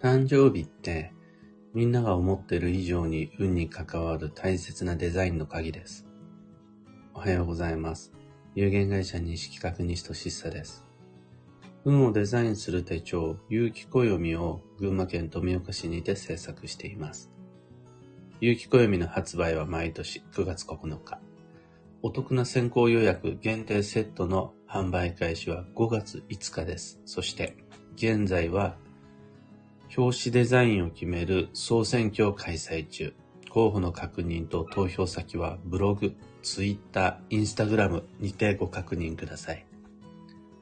誕生日ってみんなが思ってる以上に運に関わる大切なデザインの鍵です。おはようございます。有限会社西企画西俊久です。運をデザインする手帳、有機暦を群馬県富岡市にて制作しています。有機暦の発売は毎年9月9日。お得な先行予約限定セットの販売開始は5月5日です。そして、現在は表紙デザインを決める総選挙を開催中。候補の確認と投票先はブログ、ツイッター、インスタグラムにてご確認ください。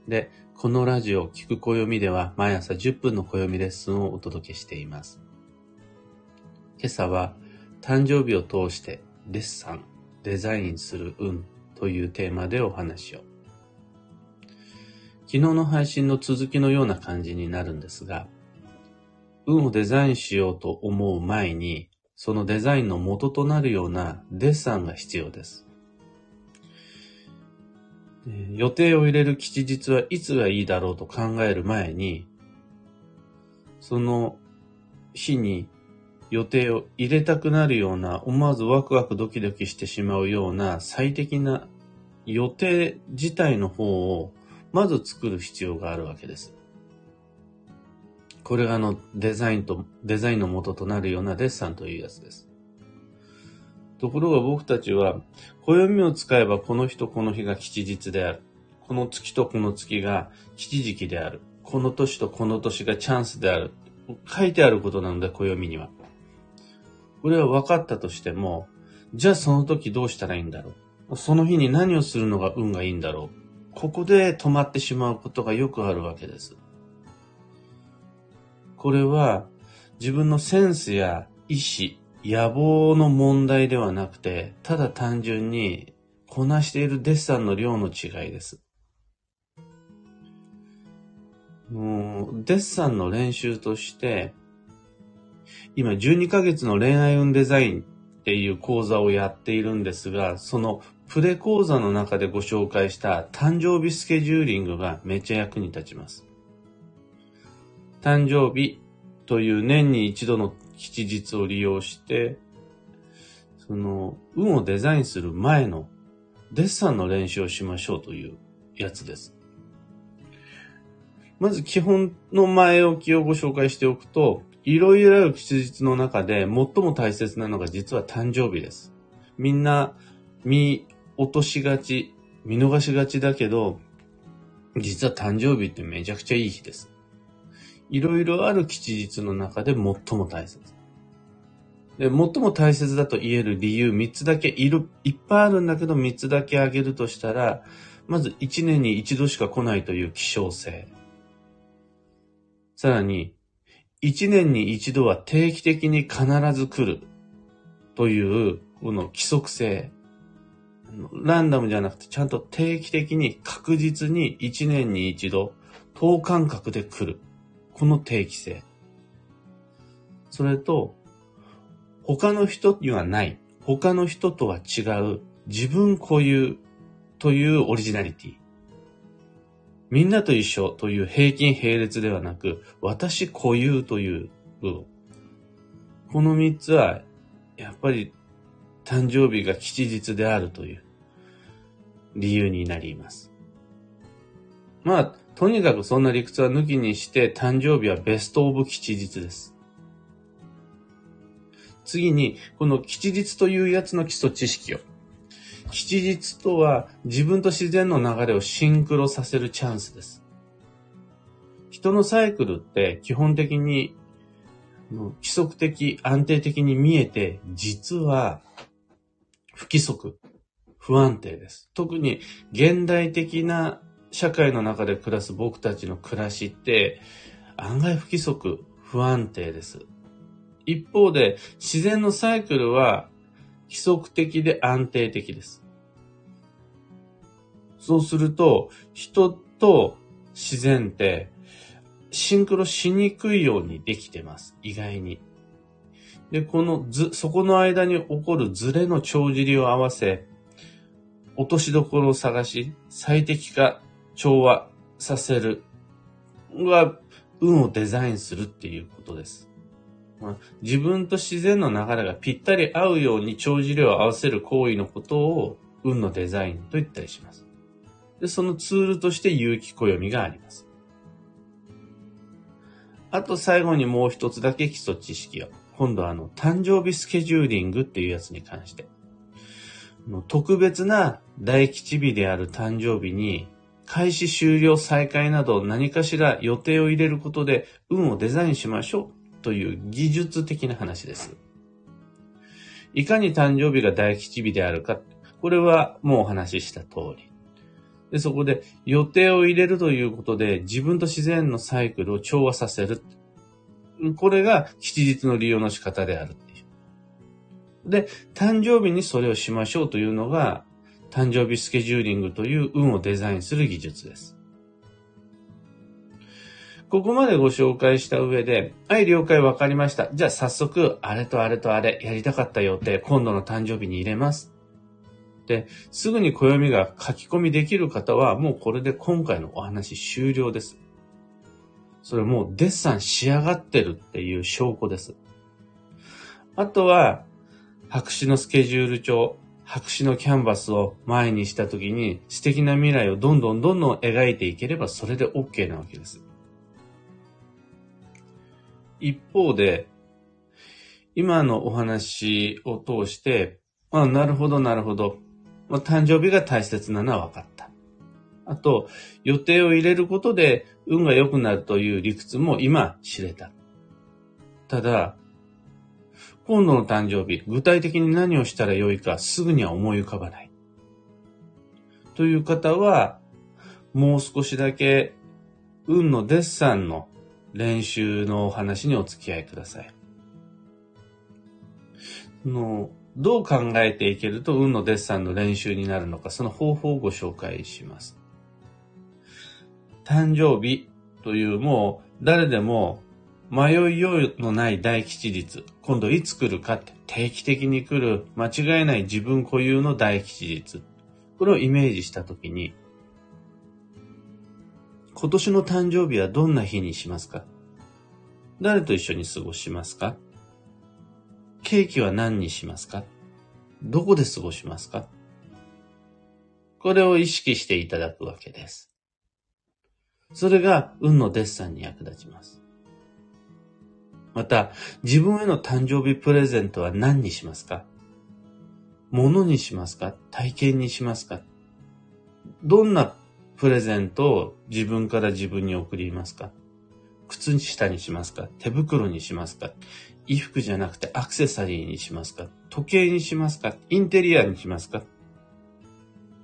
で、このラジオ、聞く暦では毎朝10分の暦レッスンをお届けしています。今朝は、誕生日を通してデッサン、デザインする運というテーマでお話を。昨日の配信の続きのような感じになるんですが、運をデザインしようと思う前に、そのデザインの元となるようなデッサンが必要です。予定を入れる吉日はいつがいいだろうと考える前に、その日に予定を入れたくなるような、思わずワクワクドキドキしてしまうような最適な予定自体の方をまず作る必要があるわけです。これがあのデザインと、デザインの元となるようなデッサンというやつです。ところが僕たちは、暦を使えばこの日とこの日が吉日である。この月とこの月が吉時期である。この年とこの年がチャンスである。書いてあることなので、暦には。これは分かったとしても、じゃあその時どうしたらいいんだろう。その日に何をするのが運がいいんだろう。ここで止まってしまうことがよくあるわけです。これは自分のセンスや意志、野望の問題ではなくて、ただ単純にこなしているデッサンの量の違いです。もうデッサンの練習として、今12ヶ月の恋愛運デザインっていう講座をやっているんですが、そのプレ講座の中でご紹介した誕生日スケジューリングがめっちゃ役に立ちます。誕生日という年に一度の吉日を利用して、その、運をデザインする前のデッサンの練習をしましょうというやつです。まず基本の前置きをご紹介しておくと、いろいろある吉日の中で最も大切なのが実は誕生日です。みんな見落としがち、見逃しがちだけど、実は誕生日ってめちゃくちゃいい日です。いろいろある吉日の中で最も大切。で、最も大切だと言える理由3つだけいる、いっぱいあるんだけど3つだけ挙げるとしたら、まず1年に1度しか来ないという希少性。さらに、1年に1度は定期的に必ず来るという、この規則性。ランダムじゃなくてちゃんと定期的に確実に1年に1度、等間隔で来る。この定期性。それと、他の人にはない、他の人とは違う、自分固有というオリジナリティ。みんなと一緒という平均並列ではなく、私固有という部分。この三つは、やっぱり誕生日が吉日であるという理由になります。まあ、とにかくそんな理屈は抜きにして誕生日はベストオブ吉日です。次に、この吉日というやつの基礎知識を。吉日とは自分と自然の流れをシンクロさせるチャンスです。人のサイクルって基本的に規則的、安定的に見えて、実は不規則、不安定です。特に現代的な社会の中で暮らす僕たちの暮らしって案外不規則、不安定です。一方で自然のサイクルは規則的で安定的です。そうすると人と自然ってシンクロしにくいようにできてます。意外に。で、このず、そこの間に起こるズレの帳尻を合わせ、落としどころを探し、最適化調和させるが運をデザインするっていうことです。自分と自然の流れがぴったり合うように帳尻を合わせる行為のことを運のデザインと言ったりします。で、そのツールとして有機暦があります。あと最後にもう一つだけ基礎知識を。今度はあの、誕生日スケジューリングっていうやつに関して。特別な大吉日である誕生日に、開始終了再開など何かしら予定を入れることで運をデザインしましょうという技術的な話です。いかに誕生日が大吉日であるか、これはもうお話しした通り。で、そこで予定を入れるということで自分と自然のサイクルを調和させる。これが吉日の利用の仕方であるっていう。で、誕生日にそれをしましょうというのが、誕生日スケジューリングという運をデザインする技術です。ここまでご紹介した上で、はい、了解わかりました。じゃあ早速、あれとあれとあれ、やりたかった予定、今度の誕生日に入れます。で、すぐに暦が書き込みできる方は、もうこれで今回のお話終了です。それもうデッサン仕上がってるっていう証拠です。あとは、白紙のスケジュール帳、白紙のキャンバスを前にした時に素敵な未来をどんどんどんどん描いていければそれで OK なわけです。一方で、今のお話を通して、あなるほどなるほど。まあ、誕生日が大切なのは分かった。あと、予定を入れることで運が良くなるという理屈も今知れた。ただ、今度の誕生日、具体的に何をしたらよいかすぐには思い浮かばない。という方は、もう少しだけ運のデッサンの練習のお話にお付き合いください。のどう考えていけると運のデッサンの練習になるのか、その方法をご紹介します。誕生日というもう誰でも迷いようのない大吉日。今度いつ来るかって定期的に来る間違いない自分固有の大吉日。これをイメージしたときに、今年の誕生日はどんな日にしますか？誰と一緒に過ごしますか？ケーキは何にしますか？どこで過ごしますか？これを意識していただくわけです。それが運のデッサンに役立ちます。また、自分への誕生日プレゼントは何にしますか？物にしますか？体験にしますか？どんなプレゼントを自分から自分に送りますか？靴下にしますか？手袋にしますか？衣服じゃなくてアクセサリーにしますか？時計にしますか？インテリアにしますか？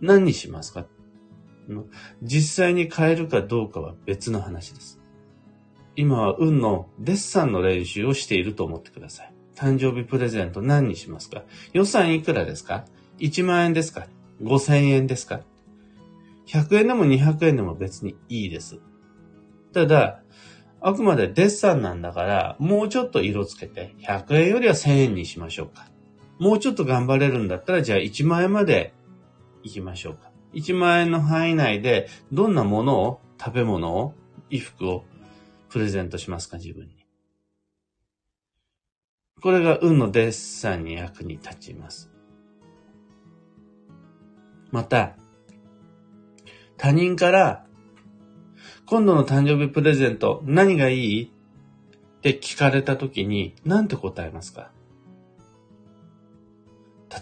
何にしますか？実際に変えるかどうかは別の話です。今は運のデッサンの練習をしていると思ってください。誕生日プレゼント何にしますか？予算いくらですか ?1 万円ですか ?5000 円ですか？?100 円でも200円でも別にいいです。ただ、あくまでデッサンなんだから、もうちょっと色つけて、100円よりは1000円にしましょうか。もうちょっと頑張れるんだったら、じゃあ1万円まで行きましょうか。1万円の範囲内で、どんなものを、食べ物を、衣服をプレゼントしますか、自分に。これが運のデッサンに役に立ちます。また、他人から今度の誕生日プレゼント何がいい？って聞かれた時に何て答えますか？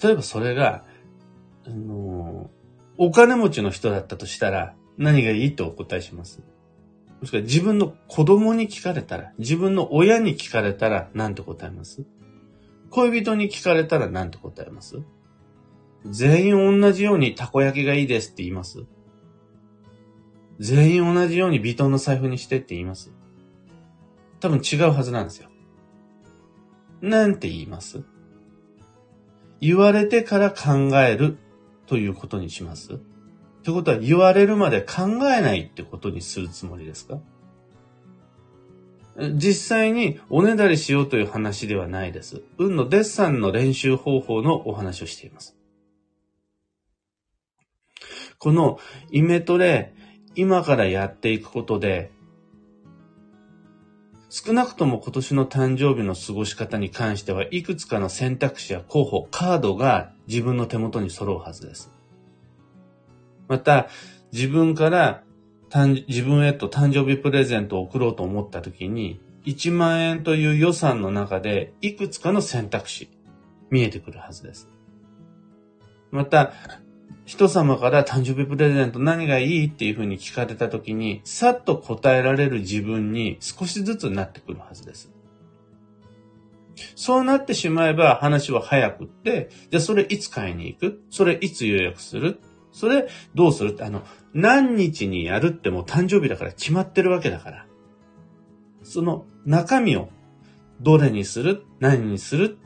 例えばそれが、あのお金持ちの人だったとしたら何がいいとお答えします？もしくは自分の子供に聞かれたら、自分の親に聞かれたら何て答えます？恋人に聞かれたら何て答えます？全員同じようにたこ焼きがいいですって言います？全員同じように微糖の財布にしてって言います多分違うはずなんですよ。なんて言います？言われてから考えるということにします？ってことは言われるまで考えないってことにするつもりですか？実際におねだりしようという話ではないです。運のデッサンの練習方法のお話をしています。このイメトレ今からやっていくことで、少なくとも今年の誕生日の過ごし方に関しては、いくつかの選択肢や候補、カードが自分の手元に揃うはずです。また、自分から自分へと誕生日プレゼントを送ろうと思った時に、1万円という予算の中でいくつかの選択肢、見えてくるはずです。また、人様から誕生日プレゼント何がいいっていうふうに聞かれた時に、さっと答えられる自分に少しずつなってくるはずです。そうなってしまえば話は早くって、じゃあそれいつ買いに行く？それいつ予約する？それどうするって、あの、何日にやるってもう誕生日だから決まってるわけだから。その中身をどれにする？何にする？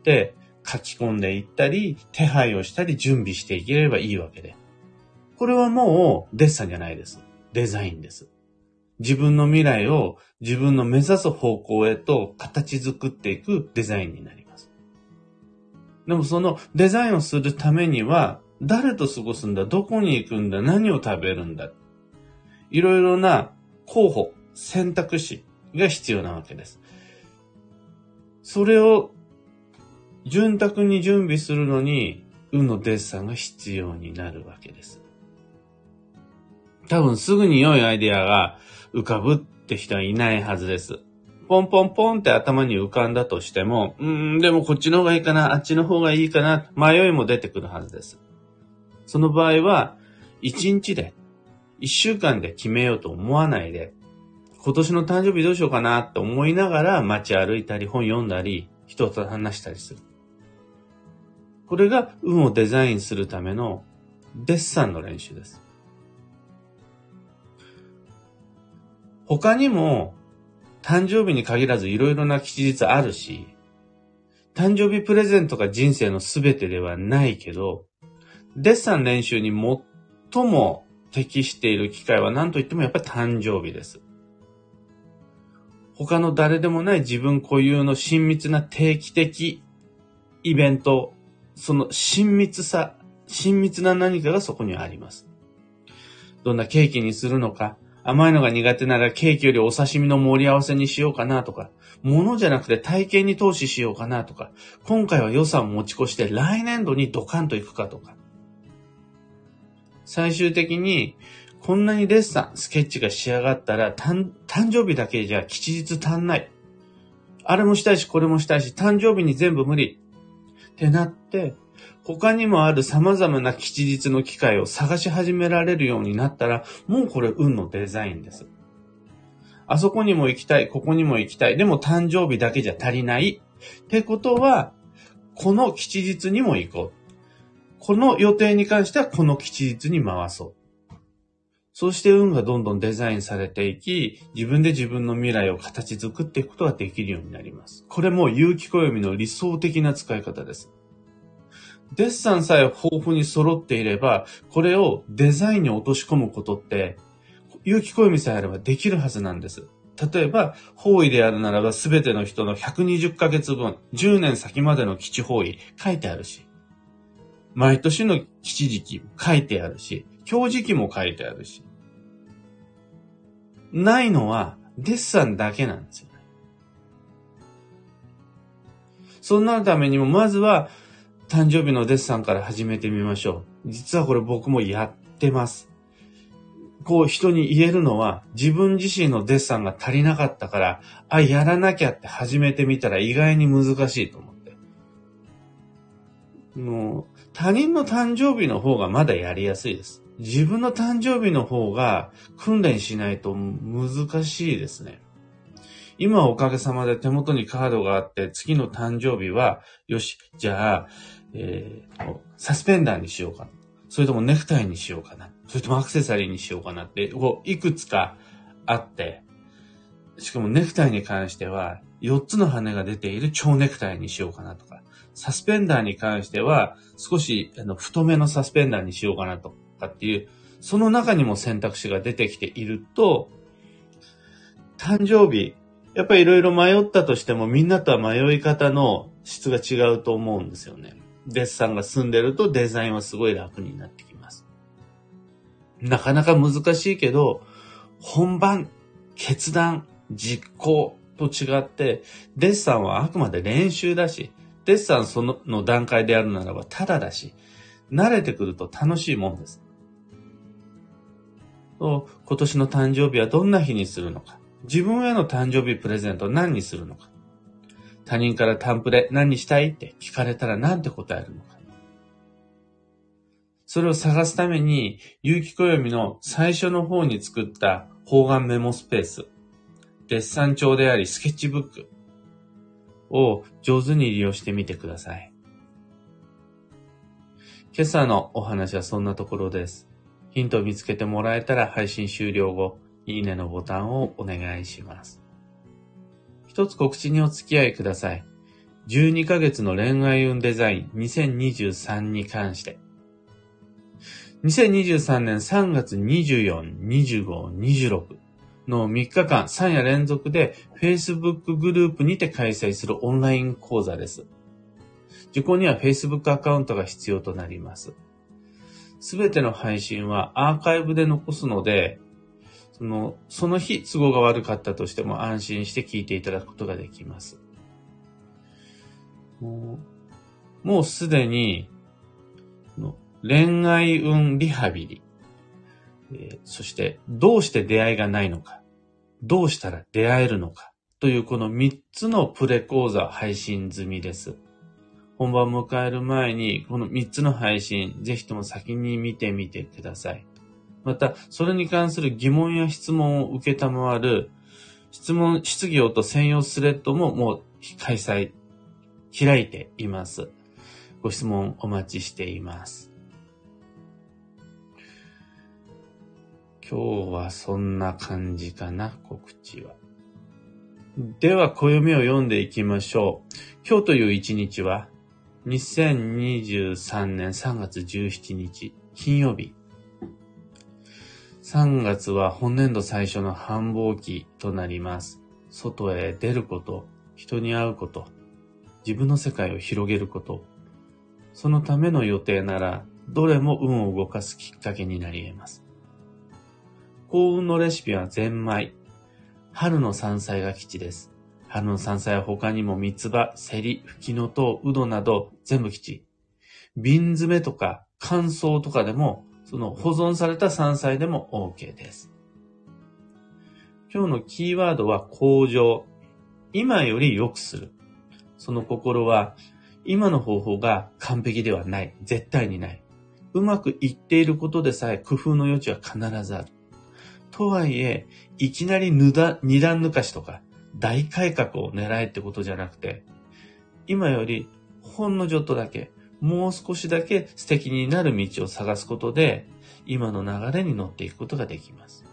って書き込んでいったり、手配をしたり準備していければいいわけで。これはもうデッサンじゃないです。デザインです。自分の未来を自分の目指す方向へと形作っていくデザインになります。でもそのデザインをするためには、誰と過ごすんだどこに行くんだ何を食べるんだいろいろな候補、選択肢が必要なわけです。それを潤沢に準備するのに、運のデッサンが必要になるわけです。多分すぐに良いアイデアが浮かぶって人はいないはずです。ポンポンポンって頭に浮かんだとしても、うーん、でもこっちの方がいいかな、あっちの方がいいかな、迷いも出てくるはずです。その場合は、1日で、1週間で決めようと思わないで、今年の誕生日どうしようかなって思いながら街歩いたり本読んだり人と話したりする。これが運をデザインするためのデッサンの練習です。他にも誕生日に限らずいろいろな吉日あるし、誕生日プレゼントが人生の全てではないけど、デッサン練習に最も適している機会は何と言ってもやっぱり誕生日です。他の誰でもない自分固有の親密な定期的イベントその親密さ、親密な何かがそこにあります。どんなケーキにするのか、甘いのが苦手ならケーキよりお刺身の盛り合わせにしようかなとか、物じゃなくて体験に投資しようかなとか、今回は予算を持ち越して来年度にドカンと行くかとか。最終的に、こんなにデッサン、スケッチが仕上がったら、誕生日だけじゃ吉日足んない。あれもしたいし、これもしたいし、誕生日に全部無理。ってなって、他にもある様々な吉日の機会を探し始められるようになったら、もうこれ運のデザインです。あそこにも行きたい、ここにも行きたい。でも誕生日だけじゃ足りない。ってことは、この吉日にも行こう。この予定に関してはこの吉日に回そう。そうして運がどんどんデザインされていき、自分で自分の未来を形作っていくことができるようになります。これも有機暦の理想的な使い方です。デッサンさえ豊富に揃っていれば、これをデザインに落とし込むことって、有機暦さえあればできるはずなんです。例えば、方位であるならば全ての人の120ヶ月分、10年先までの基地方位書いてあるし、毎年の基地時期書いてあるし、表時期も書いてあるし、ないのはデッサンだけなんですよね。そんなためにも、まずは誕生日のデッサンから始めてみましょう。実はこれ僕もやってます。こう人に言えるのは自分自身のデッサンが足りなかったから、あ、やらなきゃって始めてみたら意外に難しいと思って。もう、他人の誕生日の方がまだやりやすいです。自分の誕生日の方が訓練しないと難しいですね。今おかげさまで手元にカードがあって、次の誕生日は、よし、じゃあ、えー、サスペンダーにしようかな。それともネクタイにしようかな。それともアクセサリーにしようかなって、こう、いくつかあって、しかもネクタイに関しては、4つの羽が出ている蝶ネクタイにしようかなとか、サスペンダーに関しては、少しあの太めのサスペンダーにしようかなとかっていう、その中にも選択肢が出てきていると、誕生日、やっぱりいろいろ迷ったとしてもみんなとは迷い方の質が違うと思うんですよね。デッサンが済んでるとデザインはすごい楽になってきます。なかなか難しいけど、本番、決断、実行、と違って、デッサンはあくまで練習だし、デッサンそのの段階であるならばただだし、慣れてくると楽しいもんです。今年の誕生日はどんな日にするのか。自分への誕生日プレゼント何にするのか。他人からタンプレ何にしたいって聞かれたら何て答えるのか。それを探すために、有機暦の最初の方に作った方眼メモスペース、デッサン帳でありスケッチブックを上手に利用してみてください。今朝のお話はそんなところです。ヒントを見つけてもらえたら配信終了後、いいねのボタンをお願いします。一つ告知にお付き合いください。12ヶ月の恋愛運デザイン2023に関して。2023年3月24、25、26の3日間3夜連続で Facebook グループにて開催するオンライン講座です。受講には Facebook アカウントが必要となります。すべての配信はアーカイブで残すので、その、その日都合が悪かったとしても安心して聞いていただくことができます。もう、もうすでに、恋愛運リハビリ、えー、そしてどうして出会いがないのか、どうしたら出会えるのかというこの3つのプレ講座配信済みです。本番を迎える前に、この3つの配信、ぜひとも先に見てみてください。また、それに関する疑問や質問を受けたまわる、質問、質疑応答専用スレッドももう開催、開いています。ご質問お待ちしています。今日はそんな感じかな、告知は。では、暦を読んでいきましょう。今日という一日は、2023年3月17日、金曜日。3月は本年度最初の繁忙期となります。外へ出ること、人に会うこと、自分の世界を広げること、そのための予定なら、どれも運を動かすきっかけになり得ます。幸運のレシピはゼンマイ。春の山菜が基地です。春の山菜は他にも三つ葉、セリ、フキノトウ、ウドなど全部基地。瓶詰めとか乾燥とかでも、その保存された山菜でも OK です。今日のキーワードは向上。今より良くする。その心は、今の方法が完璧ではない。絶対にない。うまくいっていることでさえ工夫の余地は必ずある。とはいえ、いきなり二段抜かしとか、大改革を狙えってことじゃなくて、今よりほんのちょっとだけ、もう少しだけ素敵になる道を探すことで、今の流れに乗っていくことができます。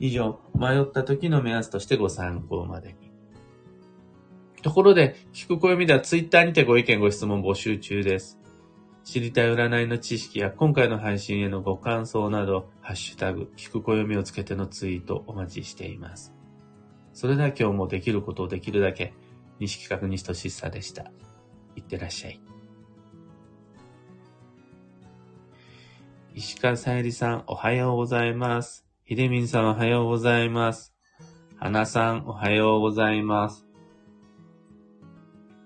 以上、迷った時の目安としてご参考までに。ところで、聞く暦ではツイッターにてご意見ご質問募集中です。知りたい占いの知識や今回の配信へのご感想など、ハッシュタグ、聞く暦をつけてのツイートお待ちしています。それでは今日もできることをできるだけ、西企画西俊さでした。いってらっしゃい。石川さゆりさん、おはようございます。ひでみんさん、おはようございます。花さん、おはようございます。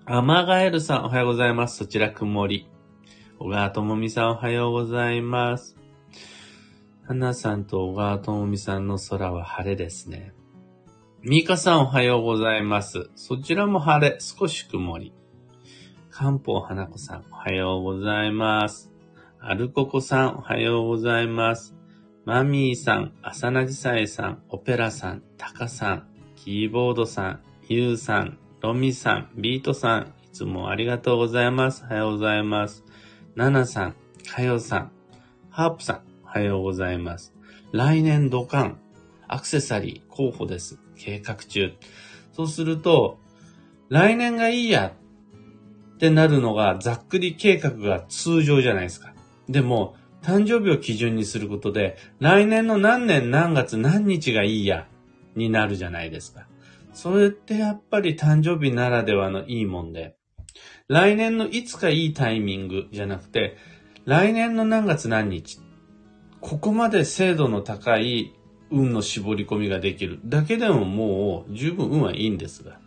アマガエルさん、おはようございます。そちら曇り。小川智美さん、おはようございます。花さんと小川智美さんの空は晴れですね。ミカさんおはようございます。そちらも晴れ、少し曇り。漢方花子さんおはようございます。アルココさんおはようございます。マミーさん、アサナジサエさん、オペラさん、タカさん、キーボードさん、ユウさん、ロミさん、ビートさん、いつもありがとうございます。おはようございます。ナナさん、カヨさん、ハープさん、おはようございます。来年ドカン、アクセサリー候補です。計画中。そうすると、来年がいいやってなるのがざっくり計画が通常じゃないですか。でも、誕生日を基準にすることで、来年の何年何月何日がいいやになるじゃないですか。それってやっぱり誕生日ならではのいいもんで、来年のいつかいいタイミングじゃなくて、来年の何月何日。ここまで精度の高い運の絞り込みができるだけでももう十分運はいいんですが、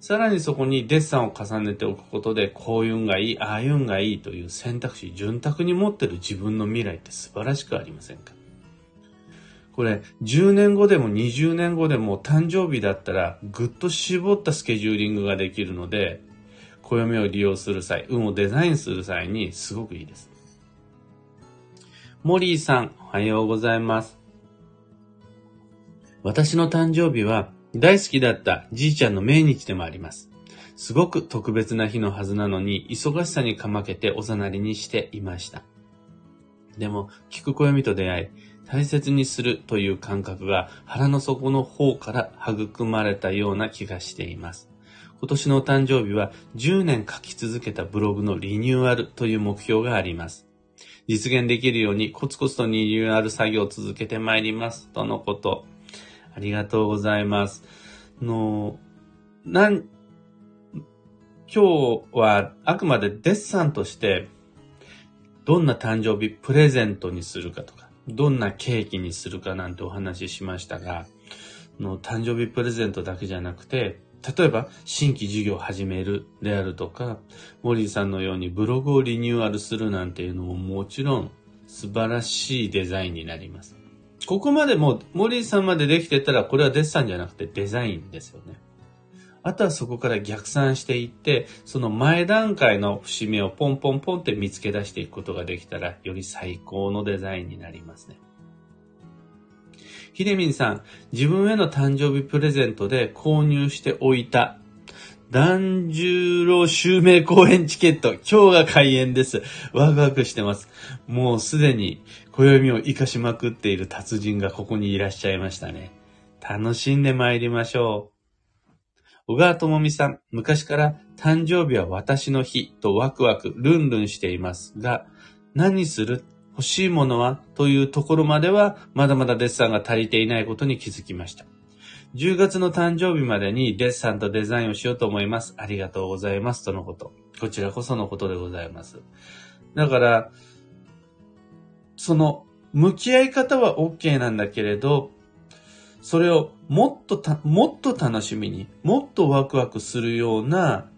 さらにそこにデッサンを重ねておくことで、こういう運がいい、ああいう運がいいという選択肢、潤沢に持ってる自分の未来って素晴らしくありませんか？これ、10年後でも20年後でも誕生日だったら、ぐっと絞ったスケジューリングができるので、暦を利用する際、運をデザインする際にすごくいいです。モリーさん、おはようございます。私の誕生日は大好きだったじいちゃんの命日でもあります。すごく特別な日のはずなのに、忙しさにかまけておざなりにしていました。でも、聞く暦と出会い、大切にするという感覚が腹の底の方から育まれたような気がしています。今年の誕生日は10年書き続けたブログのリニューアルという目標があります。実現できるようにコツコツとリニューアル作業を続けてまいります。とのこと。ありがとうございます。の、なん、今日はあくまでデッサンとして、どんな誕生日プレゼントにするかとか、どんなケーキにするかなんてお話ししましたが、の誕生日プレゼントだけじゃなくて、例えば新規事業を始めるであるとか、森さんのようにブログをリニューアルするなんていうのももちろん素晴らしいデザインになります。ここまでも森さんまでできてたらこれはデッサンじゃなくてデザインですよね。あとはそこから逆算していって、その前段階の節目をポンポンポンって見つけ出していくことができたら、より最高のデザインになりますね。ひでみんさん、自分への誕生日プレゼントで購入しておいた團十郎襲名公演チケット、今日が開演です。ワクワクしてます。もうすでに暦を活かしまくっている達人がここにいらっしゃいましたね。楽しんで参りましょう。小川智美さん、昔から誕生日は私の日とワクワク、ルンルンしていますが、何する欲しいものはというところまでは、まだまだデッサンが足りていないことに気づきました。10月の誕生日までにデッサンとデザインをしようと思います。ありがとうございます。とのこと。こちらこそのことでございます。だから、その、向き合い方は OK なんだけれど、それをもっとた、もっと楽しみに、もっとワクワクするような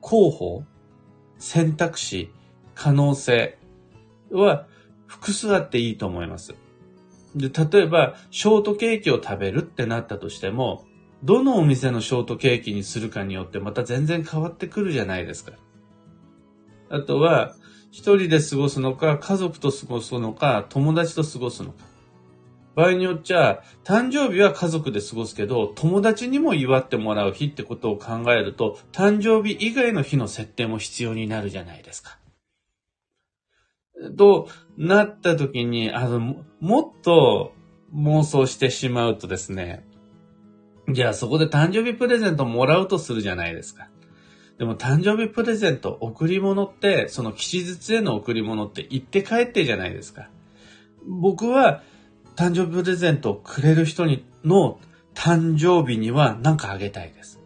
候補、選択肢、可能性は複数あっていいと思います。で、例えば、ショートケーキを食べるってなったとしても、どのお店のショートケーキにするかによってまた全然変わってくるじゃないですか。あとは、一人で過ごすのか、家族と過ごすのか、友達と過ごすのか。場合によっちゃ、誕生日は家族で過ごすけど、友達にも祝ってもらう日ってことを考えると、誕生日以外の日の設定も必要になるじゃないですか。となった時に、あの、もっと妄想してしまうとですね、じゃあそこで誕生日プレゼントもらうとするじゃないですか。でも誕生日プレゼント、贈り物って、その吉日への贈り物って言って帰ってじゃないですか。僕は誕生日プレゼントをくれる人にの誕生日には何かあげたいです。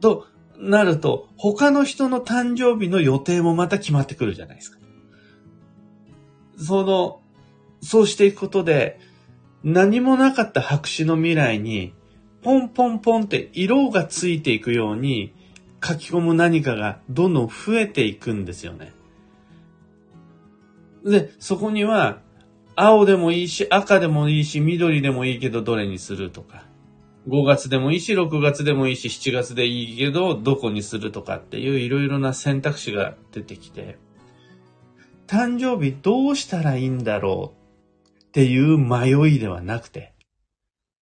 となると、他の人の誕生日の予定もまた決まってくるじゃないですか。その、そうしていくことで、何もなかった白紙の未来に、ポンポンポンって色がついていくように書き込む何かがどんどん増えていくんですよね。で、そこには、青でもいいし、赤でもいいし、緑でもいいけどどれにするとか、5月でもいいし、6月でもいいし、7月でいいけどどこにするとかっていういろいろな選択肢が出てきて、誕生日どうしたらいいんだろうっていう迷いではなくて、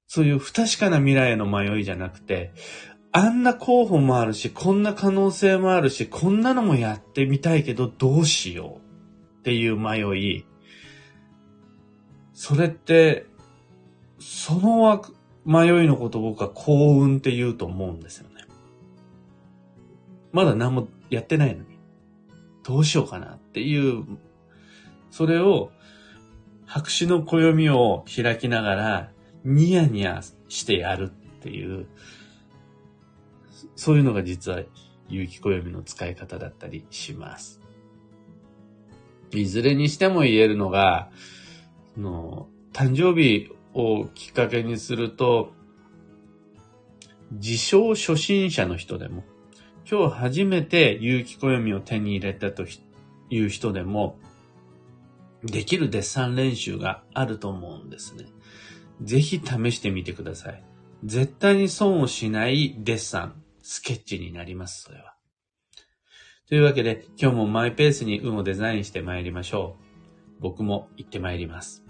そういう不確かな未来への迷いじゃなくて、あんな候補もあるし、こんな可能性もあるし、こんなのもやってみたいけどどうしようっていう迷い。それって、その迷いのことを僕は幸運って言うと思うんですよね。まだ何もやってないのに。どうしようかなっていう、それを白紙の暦を開きながらニヤニヤしてやるっていう、そういうのが実は有機暦の使い方だったりします。いずれにしても言えるのが、の誕生日をきっかけにすると、自称初心者の人でも、今日初めて有機暦を手に入れたという人でも、できるデッサン練習があると思うんですね。ぜひ試してみてください。絶対に損をしないデッサン、スケッチになります、それは。というわけで、今日もマイペースに運をデザインして参りましょう。僕も行って参ります。